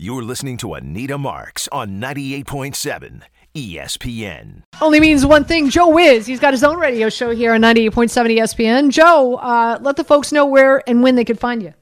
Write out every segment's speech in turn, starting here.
You're listening to Anita Marks on 98.7 ESPN. Only means one thing. Joe Wiz, he's got his own radio show here on 98.7 ESPN. Joe, uh, let the folks know where and when they could find you.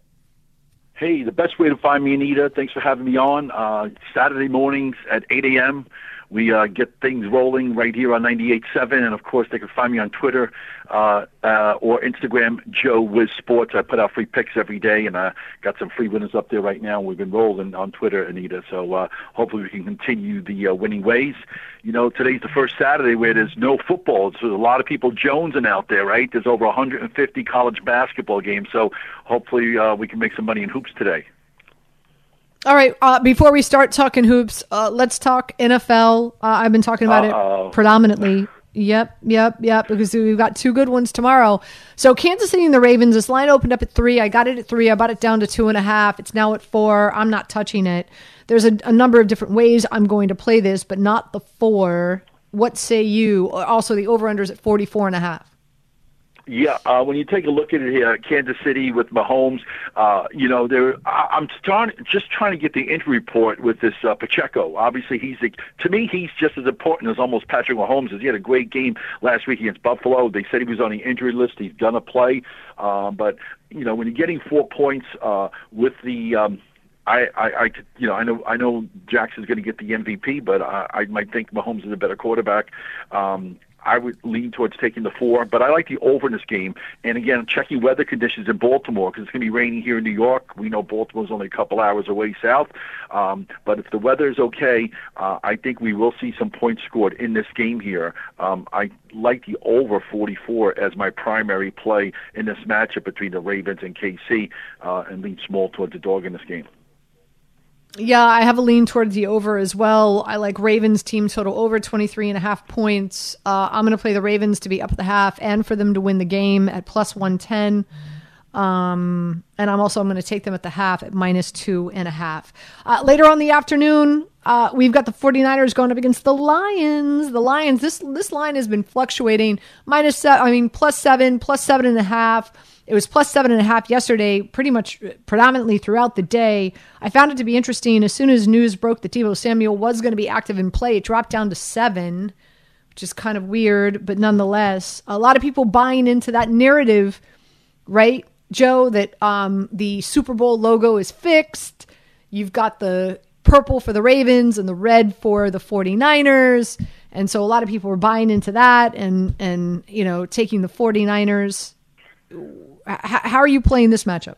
Hey, the best way to find me, Anita, thanks for having me on. Uh, Saturday mornings at 8 a.m. We uh, get things rolling right here on 98.7, and of course they can find me on Twitter uh, uh, or Instagram, Joe Wiz Sports. I put out free picks every day, and I uh, got some free winners up there right now. We've been rolling on Twitter, Anita, so uh, hopefully we can continue the uh, winning ways. You know, today's the first Saturday where there's no football, so there's a lot of people jonesing out there, right? There's over 150 college basketball games, so hopefully we can make some money in hoops today. All right. Uh, before we start talking hoops, uh, let's talk NFL. Uh, I've been talking about Uh-oh. it predominantly. Yep, yep, yep. Because we've got two good ones tomorrow. So Kansas City and the Ravens. This line opened up at three. I got it at three. I bought it down to two and a half. It's now at four. I'm not touching it. There's a, a number of different ways I'm going to play this, but not the four. What say you? Also, the over/unders at 44 and a half. Yeah, uh, when you take a look at it here, Kansas City with Mahomes, uh, you know, there. I'm starting just trying to get the injury report with this uh, Pacheco. Obviously, he's the, to me he's just as important as almost Patrick Mahomes is. He had a great game last week against Buffalo. They said he was on the injury list. He's gonna play, um, but you know, when you're getting four points uh, with the um, I, I, I, you know, I know, I know Jackson's going to get the MVP, but I, I might think Mahomes is a better quarterback. Um, I would lean towards taking the four, but I like the over in this game. And again, checking weather conditions in Baltimore because it's going to be raining here in New York. We know Baltimore's only a couple hours away south, um, but if the weather is okay, uh, I think we will see some points scored in this game here. Um, I like the over 44 as my primary play in this matchup between the Ravens and KC, uh, and lean small towards the dog in this game. Yeah, I have a lean towards the over as well. I like Ravens team total over 23 and a half points. Uh, I'm going to play the Ravens to be up at the half and for them to win the game at plus 110. Um, and I'm also I'm going to take them at the half at minus two and a half. Uh, later on the afternoon, uh, we've got the 49ers going up against the Lions. The Lions, this this line has been fluctuating minus seven, I mean plus seven, plus seven and a half. It was plus seven and a half yesterday, pretty much predominantly throughout the day. I found it to be interesting. As soon as news broke that Deebo Samuel was going to be active in play, it dropped down to seven, which is kind of weird, but nonetheless, a lot of people buying into that narrative, right, Joe, that um, the Super Bowl logo is fixed. You've got the purple for the Ravens and the red for the 49ers. And so a lot of people were buying into that and, and you know, taking the 49ers how are you playing this matchup?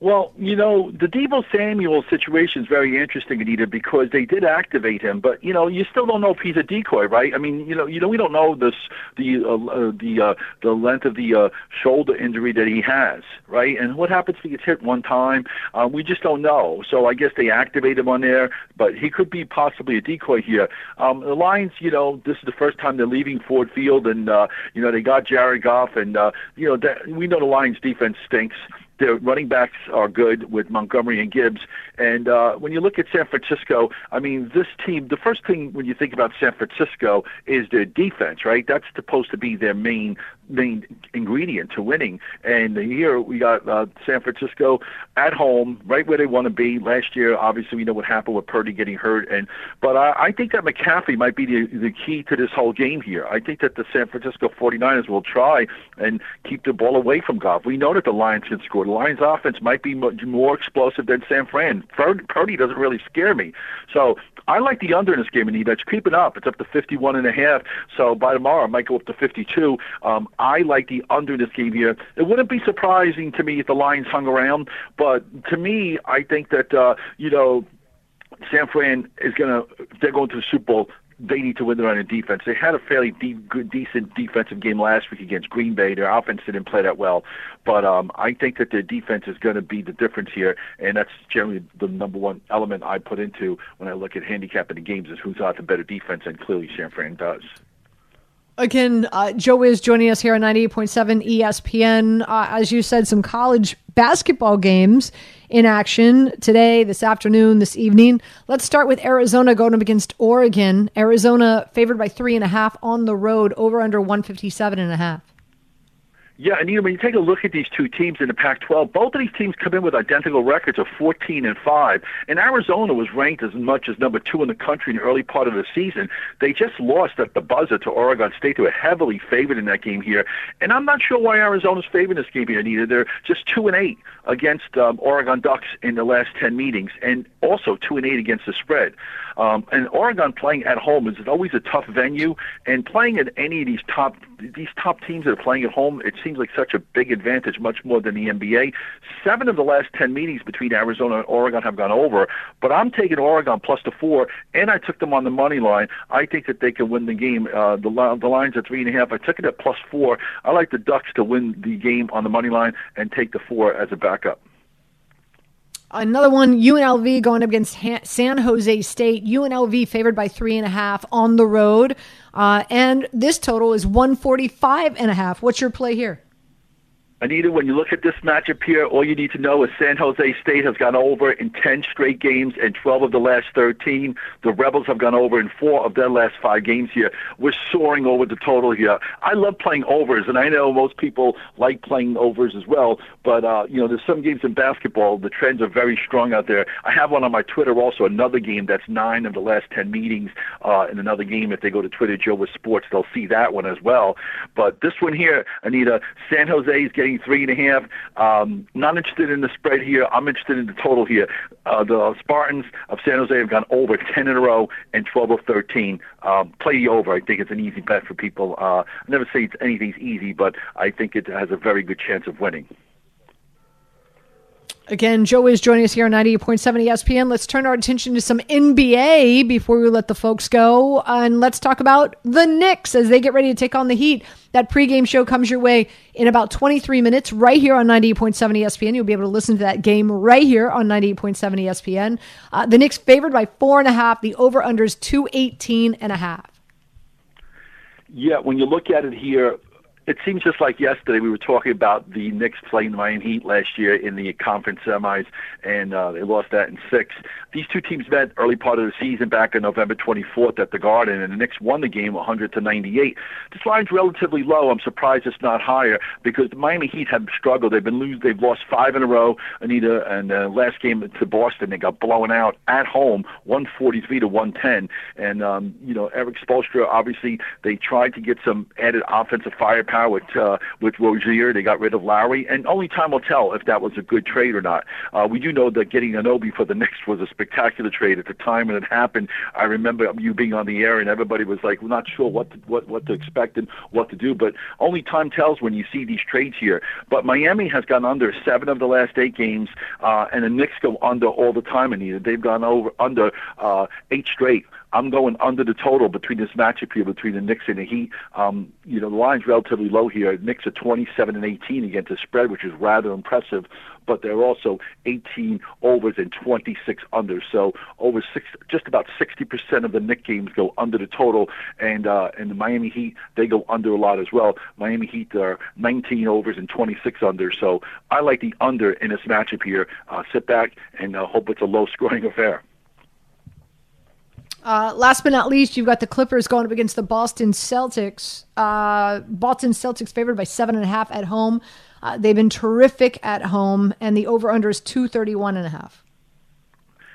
Well, you know, the Deebo Samuel situation is very interesting, Anita, because they did activate him, but you know, you still don't know if he's a decoy, right? I mean, you know, you know, we don't know this the uh, uh, the uh, the length of the uh, shoulder injury that he has, right? And what happens if he gets hit one time? Uh, we just don't know. So I guess they activate him on there, but he could be possibly a decoy here. Um, the Lions, you know, this is the first time they're leaving Ford Field, and uh, you know, they got Jared Goff, and uh, you know, that, we know the Lions defense stinks. Their running backs are good with Montgomery and Gibbs. And uh, when you look at San Francisco, I mean, this team, the first thing when you think about San Francisco is their defense, right? That's supposed to be their main main ingredient to winning. And here we got uh, San Francisco at home, right where they want to be. Last year, obviously, we know what happened with Purdy getting hurt, and but I, I think that McCaffrey might be the the key to this whole game here. I think that the San Francisco 49ers will try and keep the ball away from Goff. We know that the Lions can score. The Lions' offense might be more explosive than San Fran. Purdy doesn't really scare me, so I like the under in this game, and that's creeping up. It's up to 51 and a half. So by tomorrow, it might go up to 52. Um, I like the under in this game here. It wouldn't be surprising to me if the Lions hung around, but to me, I think that uh, you know San Fran is going to they're going to the Super Bowl they need to win their own defense. They had a fairly deep, good, decent defensive game last week against Green Bay. Their offense didn't play that well, but um, I think that their defense is going to be the difference here, and that's generally the number one element I put into when I look at handicapping the games is who's got the better defense, and clearly San Fran does. Again, uh, Joe is joining us here on 98.7 ESPN. Uh, as you said, some college basketball games in action today, this afternoon, this evening. Let's start with Arizona going up against Oregon. Arizona favored by three and a half on the road, over under 157 and a half. Yeah, and you know, when you take a look at these two teams in the Pac-12, both of these teams come in with identical records of 14 and 5. And Arizona was ranked as much as number two in the country in the early part of the season. They just lost at the buzzer to Oregon State. They were heavily favored in that game here, and I'm not sure why Arizona's favored in this game here. Neither they're just two and eight against um, Oregon Ducks in the last 10 meetings, and also two and eight against the spread. Um, and Oregon playing at home is always a tough venue, and playing at any of these top these top teams that are playing at home, it seems like such a big advantage, much more than the NBA. Seven of the last ten meetings between Arizona and Oregon have gone over, but I'm taking Oregon plus the four, and I took them on the money line. I think that they can win the game. Uh, the the line's at three and a half. I took it at plus four. I like the Ducks to win the game on the money line and take the four as a backup. Another one, UNLV going up against San Jose State. UNLV favored by three and a half on the road. Uh, and this total is 145 and a half. What's your play here? Anita, when you look at this matchup here, all you need to know is San Jose State has gone over in 10 straight games and 12 of the last 13. The Rebels have gone over in four of their last five games here. We're soaring over the total here. I love playing overs, and I know most people like playing overs as well, but, uh, you know, there's some games in basketball, the trends are very strong out there. I have one on my Twitter also, another game that's nine of the last 10 meetings uh, in another game. If they go to Twitter, Joe Wiz Sports, they'll see that one as well. But this one here, Anita, San Jose is getting three and a half. Um, not interested in the spread here. I'm interested in the total here. Uh, the Spartans of San Jose have gone over 10 in a row and 12 of 13. Um, play the over. I think it's an easy bet for people. Uh, I never say anything's easy, but I think it has a very good chance of winning. Again, Joe is joining us here on 98.7 ESPN. Let's turn our attention to some NBA before we let the folks go. And let's talk about the Knicks as they get ready to take on the Heat. That pregame show comes your way in about 23 minutes right here on 98.7 ESPN. You'll be able to listen to that game right here on 98.7 ESPN. Uh, the Knicks favored by four and a half. The over under is 218 and a half. Yeah, when you look at it here, it seems just like yesterday we were talking about the Knicks playing the Miami Heat last year in the conference semis, and uh, they lost that in six. These two teams met early part of the season back on November 24th at the Garden, and the Knicks won the game 100 to 98. This line's relatively low. I'm surprised it's not higher because the Miami Heat have struggled. They've been lose. They've lost five in a row. Anita, and uh, last game to Boston, they got blown out at home, 143 to 110. And um, you know, Erik Spoelstra, obviously, they tried to get some added offensive firepower with uh, with Rozier. They got rid of Lowry, and only time will tell if that was a good trade or not. Uh, we do know that getting Anunoby for the Knicks was a spectacular trade at the time when it happened. I remember you being on the air, and everybody was like, "We're not sure what to, what what to expect and what to do." But only time tells when you see these trades here. But Miami has gone under seven of the last eight games, uh, and the Knicks go under all the time. And they've gone over under uh, eight straight. I'm going under the total between this matchup here between the Knicks and the Heat. Um, you know, the line's relatively low here. Knicks are 27 and 18 against the spread, which is rather impressive. But they're also 18 overs and 26 under. So over six, just about 60% of the Knicks games go under the total, and uh, and the Miami Heat they go under a lot as well. Miami Heat are 19 overs and 26 under. So I like the under in this matchup here. Uh, sit back and uh, hope it's a low-scoring affair. Uh, last but not least, you've got the Clippers going up against the Boston Celtics. Uh, Boston Celtics favored by seven and a half at home. Uh, they've been terrific at home, and the over under is two thirty one and a half.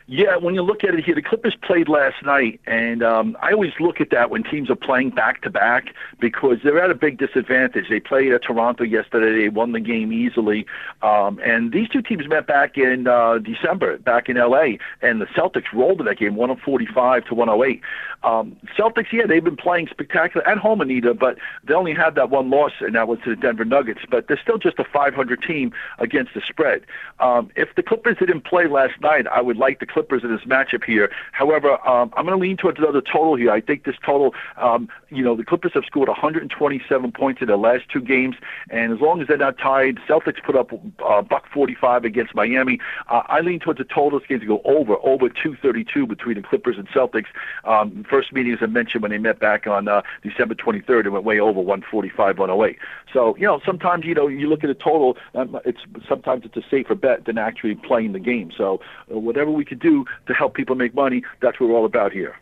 Yeah, when you look at it here, the Clippers played last night, and um, I always look at that when teams are playing back to back because they're at a big disadvantage. They played at Toronto yesterday; they won the game easily, um, and these two teams met back in uh, December, back in LA, and the Celtics rolled in that game, 145 to 108. Um, Celtics, yeah, they've been playing spectacular at home, Anita, but they only had that one loss, and that was to the Denver Nuggets. But they're still just a 500 team against the spread. Um, if the Clippers didn't play last night, I would like the Clippers in this matchup here. However, um, I'm going to lean towards another total here. I think this total, um, you know, the Clippers have scored 127 points in their last two games, and as long as they're not tied, Celtics put up uh, buck 45 against Miami. Uh, I lean towards the total this game to go over over 232 between the Clippers and Celtics. Um, first meeting, as I mentioned, when they met back on uh, December 23rd, it went way over 145, 108. So you know, sometimes you know you look at a total, um, it's sometimes it's a safer bet than actually playing the game. So uh, whatever we could do to help people make money. That's what we're all about here.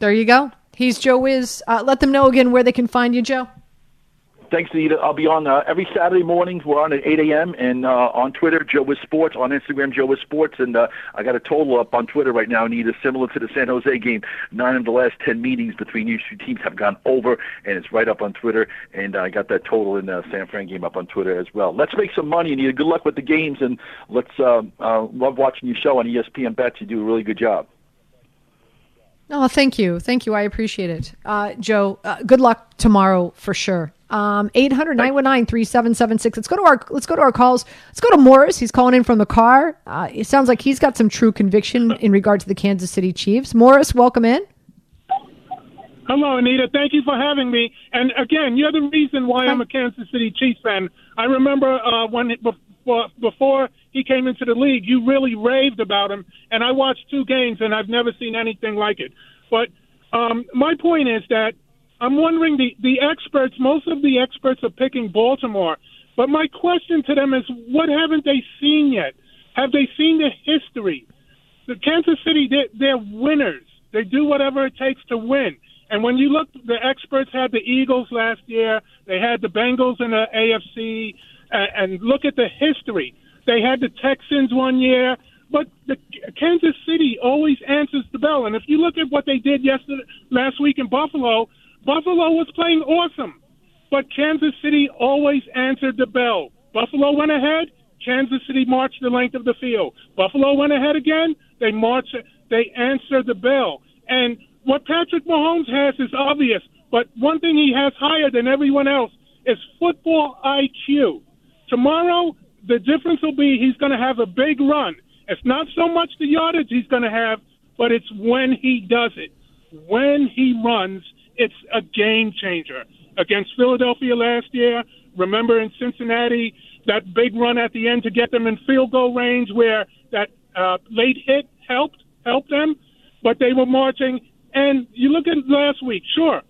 There you go. He's Joe Wiz. Uh, let them know again where they can find you, Joe. Thanks, Anita. I'll be on uh, every Saturday mornings. We're on at 8 a.m. and uh, on Twitter, Joe Wiz Sports. On Instagram, Joe Wiz Sports. And uh, I got a total up on Twitter right now, Anita, similar to the San Jose game. Nine of the last 10 meetings between these two teams have gone over, and it's right up on Twitter. And I got that total in the San Fran game up on Twitter as well. Let's make some money, Anita. Good luck with the games, and let's uh, uh, love watching your show on ESPN Bets. You do a really good job. Oh, thank you. Thank you. I appreciate it. Uh, Joe, uh, good luck tomorrow for sure. Um, 800 3776 Let's go to our, let's go to our calls. Let's go to Morris. He's calling in from the car. Uh, it sounds like he's got some true conviction in regard to the Kansas City Chiefs. Morris, welcome in. Hello, Anita. Thank you for having me. And again, you're the reason why I'm a Kansas City Chiefs fan. I remember uh, when before, before he came into the league, you really raved about him, and I watched two games, and I've never seen anything like it. But um, my point is that I'm wondering the the experts. Most of the experts are picking Baltimore, but my question to them is, what haven't they seen yet? Have they seen the history? The Kansas City, they're, they're winners. They do whatever it takes to win. And when you look, the experts had the Eagles last year. They had the Bengals in the AFC. And look at the history. They had the Texans one year, but the Kansas City always answers the bell. And if you look at what they did yesterday, last week in Buffalo, Buffalo was playing awesome, but Kansas City always answered the bell. Buffalo went ahead. Kansas City marched the length of the field. Buffalo went ahead again. They marched. They answered the bell. And what Patrick Mahomes has is obvious, but one thing he has higher than everyone else is football IQ. Tomorrow, the difference will be he's going to have a big run. It's not so much the yardage he's going to have, but it's when he does it. When he runs, it's a game changer. Against Philadelphia last year, remember in Cincinnati, that big run at the end to get them in field goal range where that uh, late hit helped helped them, but they were marching. And you look at last week, sure,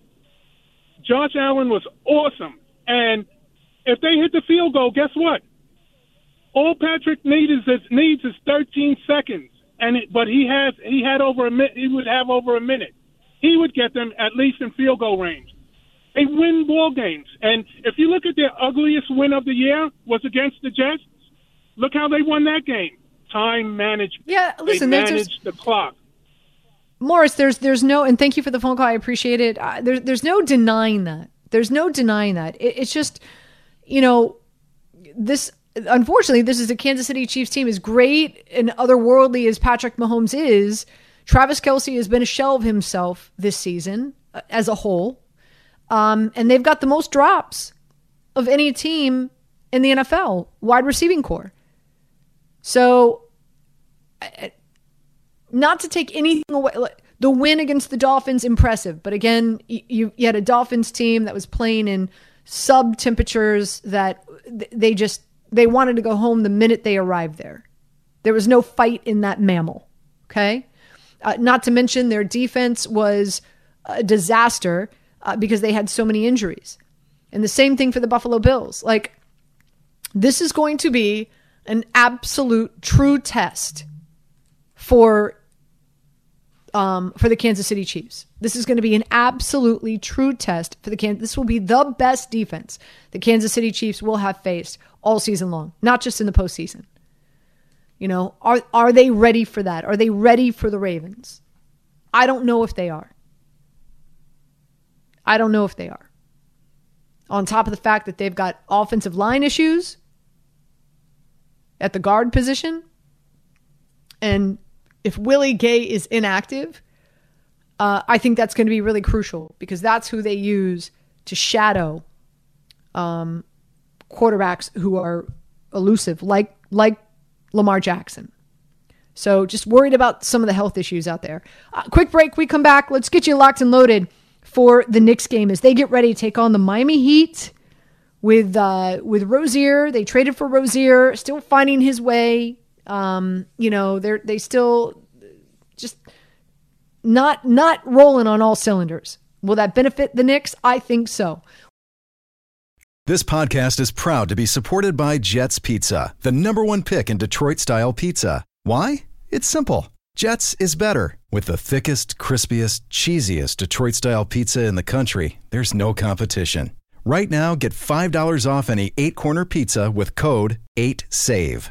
Josh Allen was awesome, and if they hit the field goal, guess what? All Patrick needs is needs is 13 seconds, and it, but he has he had over a minute. He would have over a minute. He would get them at least in field goal range. They win ball games, and if you look at their ugliest win of the year was against the Jets. Look how they won that game. Time management. Yeah, listen, they managed just... the clock. Morris, there's there's no, and thank you for the phone call. I appreciate it. Uh, there's there's no denying that. There's no denying that. It, it's just you know, this unfortunately, this is a Kansas City Chiefs team as great and otherworldly as Patrick Mahomes is. Travis Kelce has been a shell of himself this season uh, as a whole. Um, and they've got the most drops of any team in the NFL, wide receiving corps. So, not to take anything away, the win against the Dolphins, impressive. But again, you, you had a Dolphins team that was playing in sub temperatures that they just they wanted to go home the minute they arrived there. There was no fight in that mammal. Okay, uh, not to mention their defense was a disaster uh, because they had so many injuries, and the same thing for the Buffalo Bills. Like this is going to be an absolute true test for um, for the Kansas City Chiefs. This is going to be an absolutely true test for the Kansas. This will be the best defense the Kansas City Chiefs will have faced all season long, not just in the postseason. You know, are are they ready for that? Are they ready for the Ravens? I don't know if they are. I don't know if they are. On top of the fact that they've got offensive line issues at the guard position and if Willie Gay is inactive, uh, I think that's going to be really crucial because that's who they use to shadow um, quarterbacks who are elusive, like like Lamar Jackson. So just worried about some of the health issues out there. Uh, quick break. We come back. Let's get you locked and loaded for the Knicks game as they get ready to take on the Miami Heat with uh, with Rozier. They traded for Rozier, still finding his way. Um, you know, they're they still just not not rolling on all cylinders. Will that benefit the Knicks? I think so. This podcast is proud to be supported by Jets Pizza, the number one pick in Detroit style pizza. Why? It's simple. Jets is better. With the thickest, crispiest, cheesiest Detroit style pizza in the country, there's no competition. Right now, get $5 off any eight corner pizza with code 8SAVE.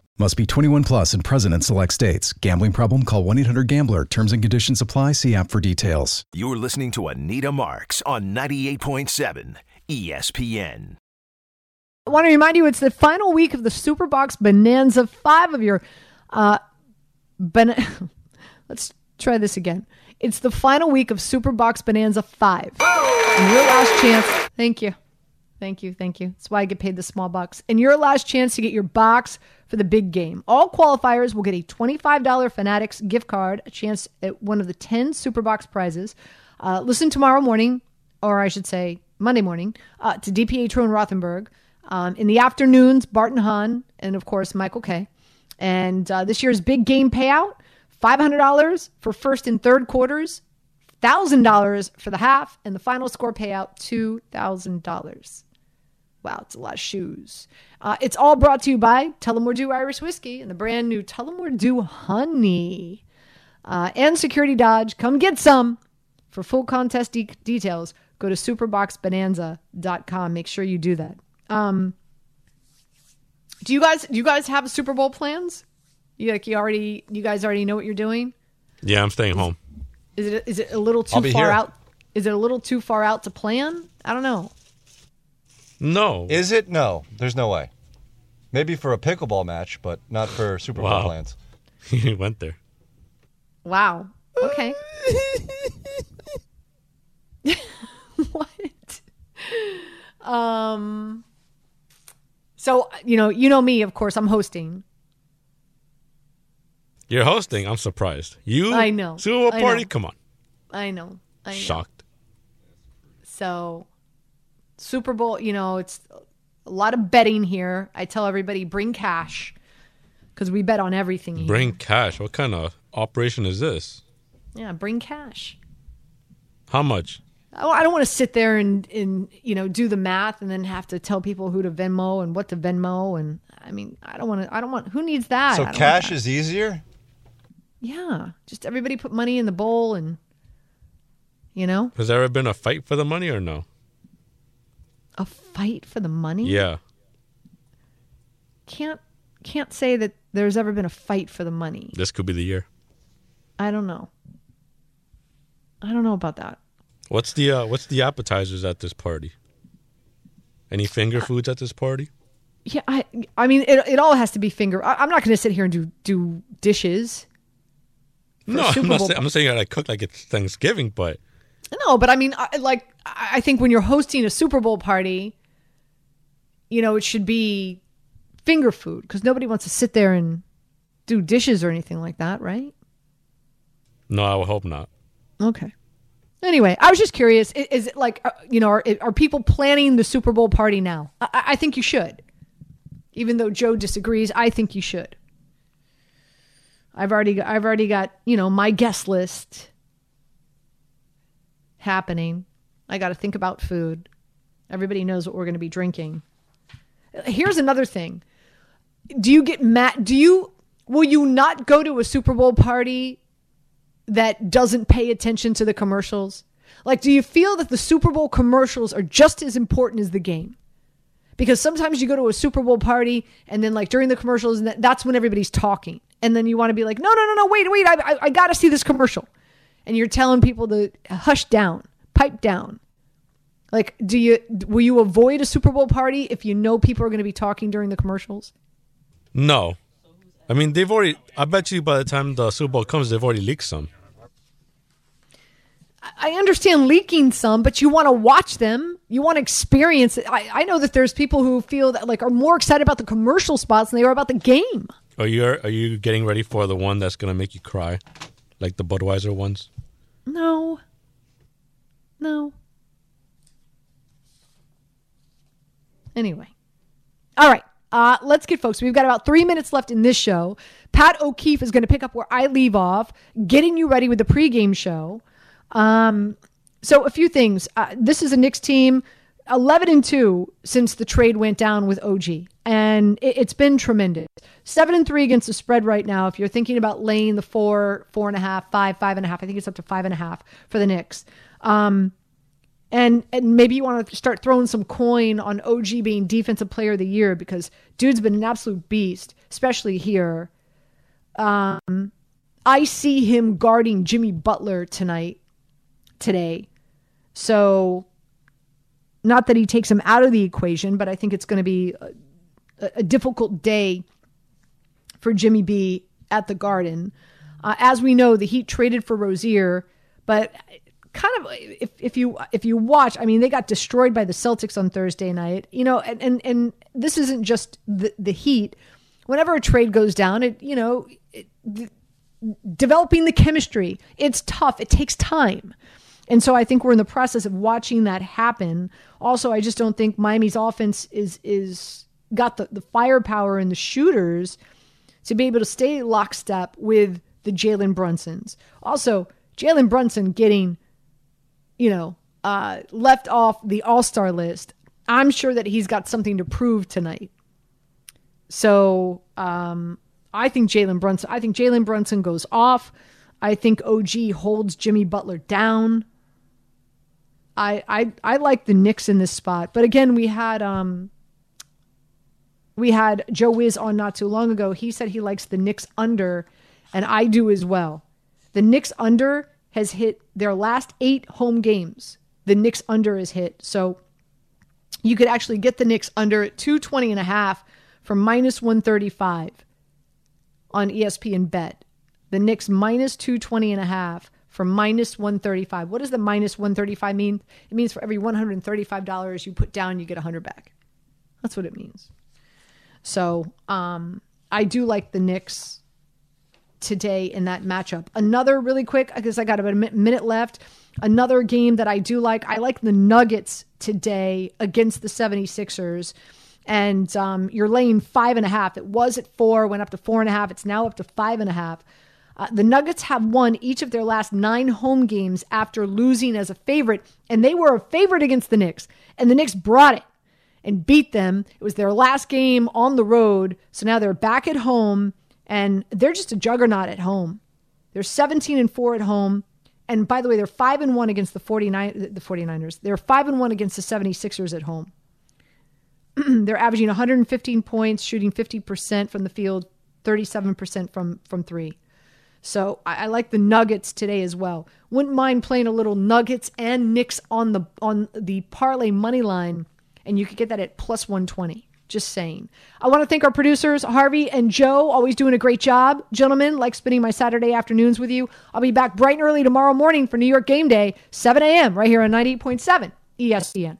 Must be 21 plus and present in select states. Gambling problem? Call 1 800 Gambler. Terms and conditions apply. See app for details. You're listening to Anita Marks on 98.7 ESPN. I want to remind you it's the final week of the Superbox Bonanza. Five of your, uh, ben- let's try this again. It's the final week of Superbox Bonanza 5. And your last chance, thank you. Thank you, thank you. That's why I get paid the small bucks. And your last chance to get your box for the big game. All qualifiers will get a $25 Fanatics gift card, a chance at one of the 10 Superbox prizes. Uh, listen tomorrow morning, or I should say Monday morning, uh, to DPA Trone Rothenberg. Um, in the afternoons, Barton Hahn, and of course, Michael Kay. And uh, this year's big game payout $500 for first and third quarters, $1,000 for the half, and the final score payout $2,000. Wow, it's a lot of shoes. Uh, it's all brought to you by Tullamore Dew Irish Whiskey and the brand new Tullamore Dew Honey. Uh, and Security Dodge. Come get some. For full contest de- details, go to superboxbonanza.com. Make sure you do that. Um, do you guys do you guys have Super Bowl plans? You like you already you guys already know what you're doing? Yeah, I'm staying home. Is it is it a little too far here. out? Is it a little too far out to plan? I don't know. No. Is it? No, there's no way. Maybe for a pickleball match, but not for Super Bowl Wow. plans. he went there. Wow. Okay. what? Um. So you know, you know me. Of course, I'm hosting. You're hosting. I'm surprised. You? I know. Super Bowl I party? know. Come on. I know. I know. Shocked. So, Super Bowl. You know, it's a lot of betting here. I tell everybody bring cash because we bet on everything here. Bring cash. What kind of operation is this? yeah, bring cash. How much? I I don't want to sit there and, and you know do the math and then have to tell people who to Venmo and what to Venmo and I mean I don't want to I don't want who needs that So I don't want cash that. is easier. yeah just everybody put money in the bowl and you know Has there ever been a fight for the money or no? A fight for the money Yeah. can't can't say that there's ever been a fight for the money This could be the year. I don't know I don't know about that What's the uh, what's the appetizers at this party? Any finger foods at this party? yeah I I mean it it all has to be finger I, I'm not going to sit here and do do dishes No, I'm not, saying, I'm not saying I cook like it's Thanksgiving, but No, but I mean, I, like, I think when you're hosting a Super Bowl party, you know, it should be finger food because nobody wants to sit there and do dishes or anything like that, right? no, I would hope not. Okay. Anyway, I was just curious. Is, is it like, uh, you know, are, are people planning the Super Bowl party now? I- I, I think you should. Even though Joe disagrees, I think you should. I've already, I've already got, you know, my guest list happening. I got to think about food. Everybody knows what we're going to be drinking. Here's another thing. Do you get mad? Do you, will you not go to a Super Bowl party that doesn't pay attention to the commercials? Like, do you feel that the Super Bowl commercials are just as important as the game? because sometimes you go to a Super Bowl party and then like during the commercials, and that's when everybody's talking, and then you want to be like, no, no, no, no, wait, wait, I, I, I got to see this commercial, and you're telling people to hush down, pipe down. Like, do you will you avoid a Super Bowl party if you know people are going to be talking during the commercials? No. I mean, they've already. I bet you by the time the Super Bowl comes, they've already leaked some. I understand leaking some, but you want to watch them. You want to experience it. I, I know that there's people who feel that like are more excited about the commercial spots than they are about the game. Are you are you getting ready for the one that's gonna make you cry, like the Budweiser ones? No. No. Anyway. All right. Uh, let's get folks. We've got about three minutes left in this show. Pat O'Keefe is going to pick up where I leave off, getting you ready with the pregame show. Um, so a few things. Uh, this is a Knicks team, eleven and two since the trade went down with OG, and it, it's been tremendous. Seven and three against the spread right now. If you're thinking about laying the four, four and a half, five, five and a half, I think it's up to five and a half for the Knicks. Um, and and maybe you want to start throwing some coin on OG being defensive player of the year because dude's been an absolute beast, especially here. Um, I see him guarding Jimmy Butler tonight, today. So, not that he takes him out of the equation, but I think it's going to be a, a difficult day for Jimmy B at the Garden. Uh, as we know, the Heat traded for Rozier, but kind of if, if you if you watch, I mean, they got destroyed by the Celtics on Thursday night. You know, and and, and this isn't just the the Heat. Whenever a trade goes down, it you know. It, the, developing the chemistry it's tough it takes time and so i think we're in the process of watching that happen also i just don't think miami's offense is is got the, the firepower and the shooters to be able to stay lockstep with the jalen brunsons also jalen brunson getting you know uh, left off the all-star list i'm sure that he's got something to prove tonight so um, I think Jalen Brunson. I think Jalen Brunson goes off. I think OG holds Jimmy Butler down. I I I like the Knicks in this spot, but again, we had um we had Joe Wiz on not too long ago. He said he likes the Knicks under, and I do as well. The Knicks under has hit their last eight home games. The Knicks under is hit, so you could actually get the Knicks under at 220 and a half for minus 135 on ESPN Bet. The Knicks minus 220 and a half for minus 135. What does the minus 135 mean? It means for every $135 you put down, you get 100 back. That's what it means. So um, I do like the Knicks today in that matchup. Another really quick, because I got about a minute left. Another game that I do like, I like the Nuggets today against the 76ers and um, you're laying five and a half. It was at four, went up to four and a half. It's now up to five and a half. Uh, the Nuggets have won each of their last nine home games after losing as a favorite, and they were a favorite against the Knicks, and the Knicks brought it and beat them. It was their last game on the road, so now they're back at home, and they're just a juggernaut at home. They're 17 and 4 at home. And by the way, they're 5 and 1 against the 49 the 49ers. They're 5 and 1 against the 76ers at home. they're averaging 115 points, shooting 50% from the field, 37% from from 3. So I, I like the Nuggets today as well. Wouldn't mind playing a little Nuggets and Knicks on the on the parlay money line, and you could get that at plus 120. Just saying. I want to thank our producers, Harvey and Joe, always doing a great job. Gentlemen, like spending my Saturday afternoons with you. I'll be back bright and early tomorrow morning for New York Game Day, 7 a.m., right here on 98.7 ESPN.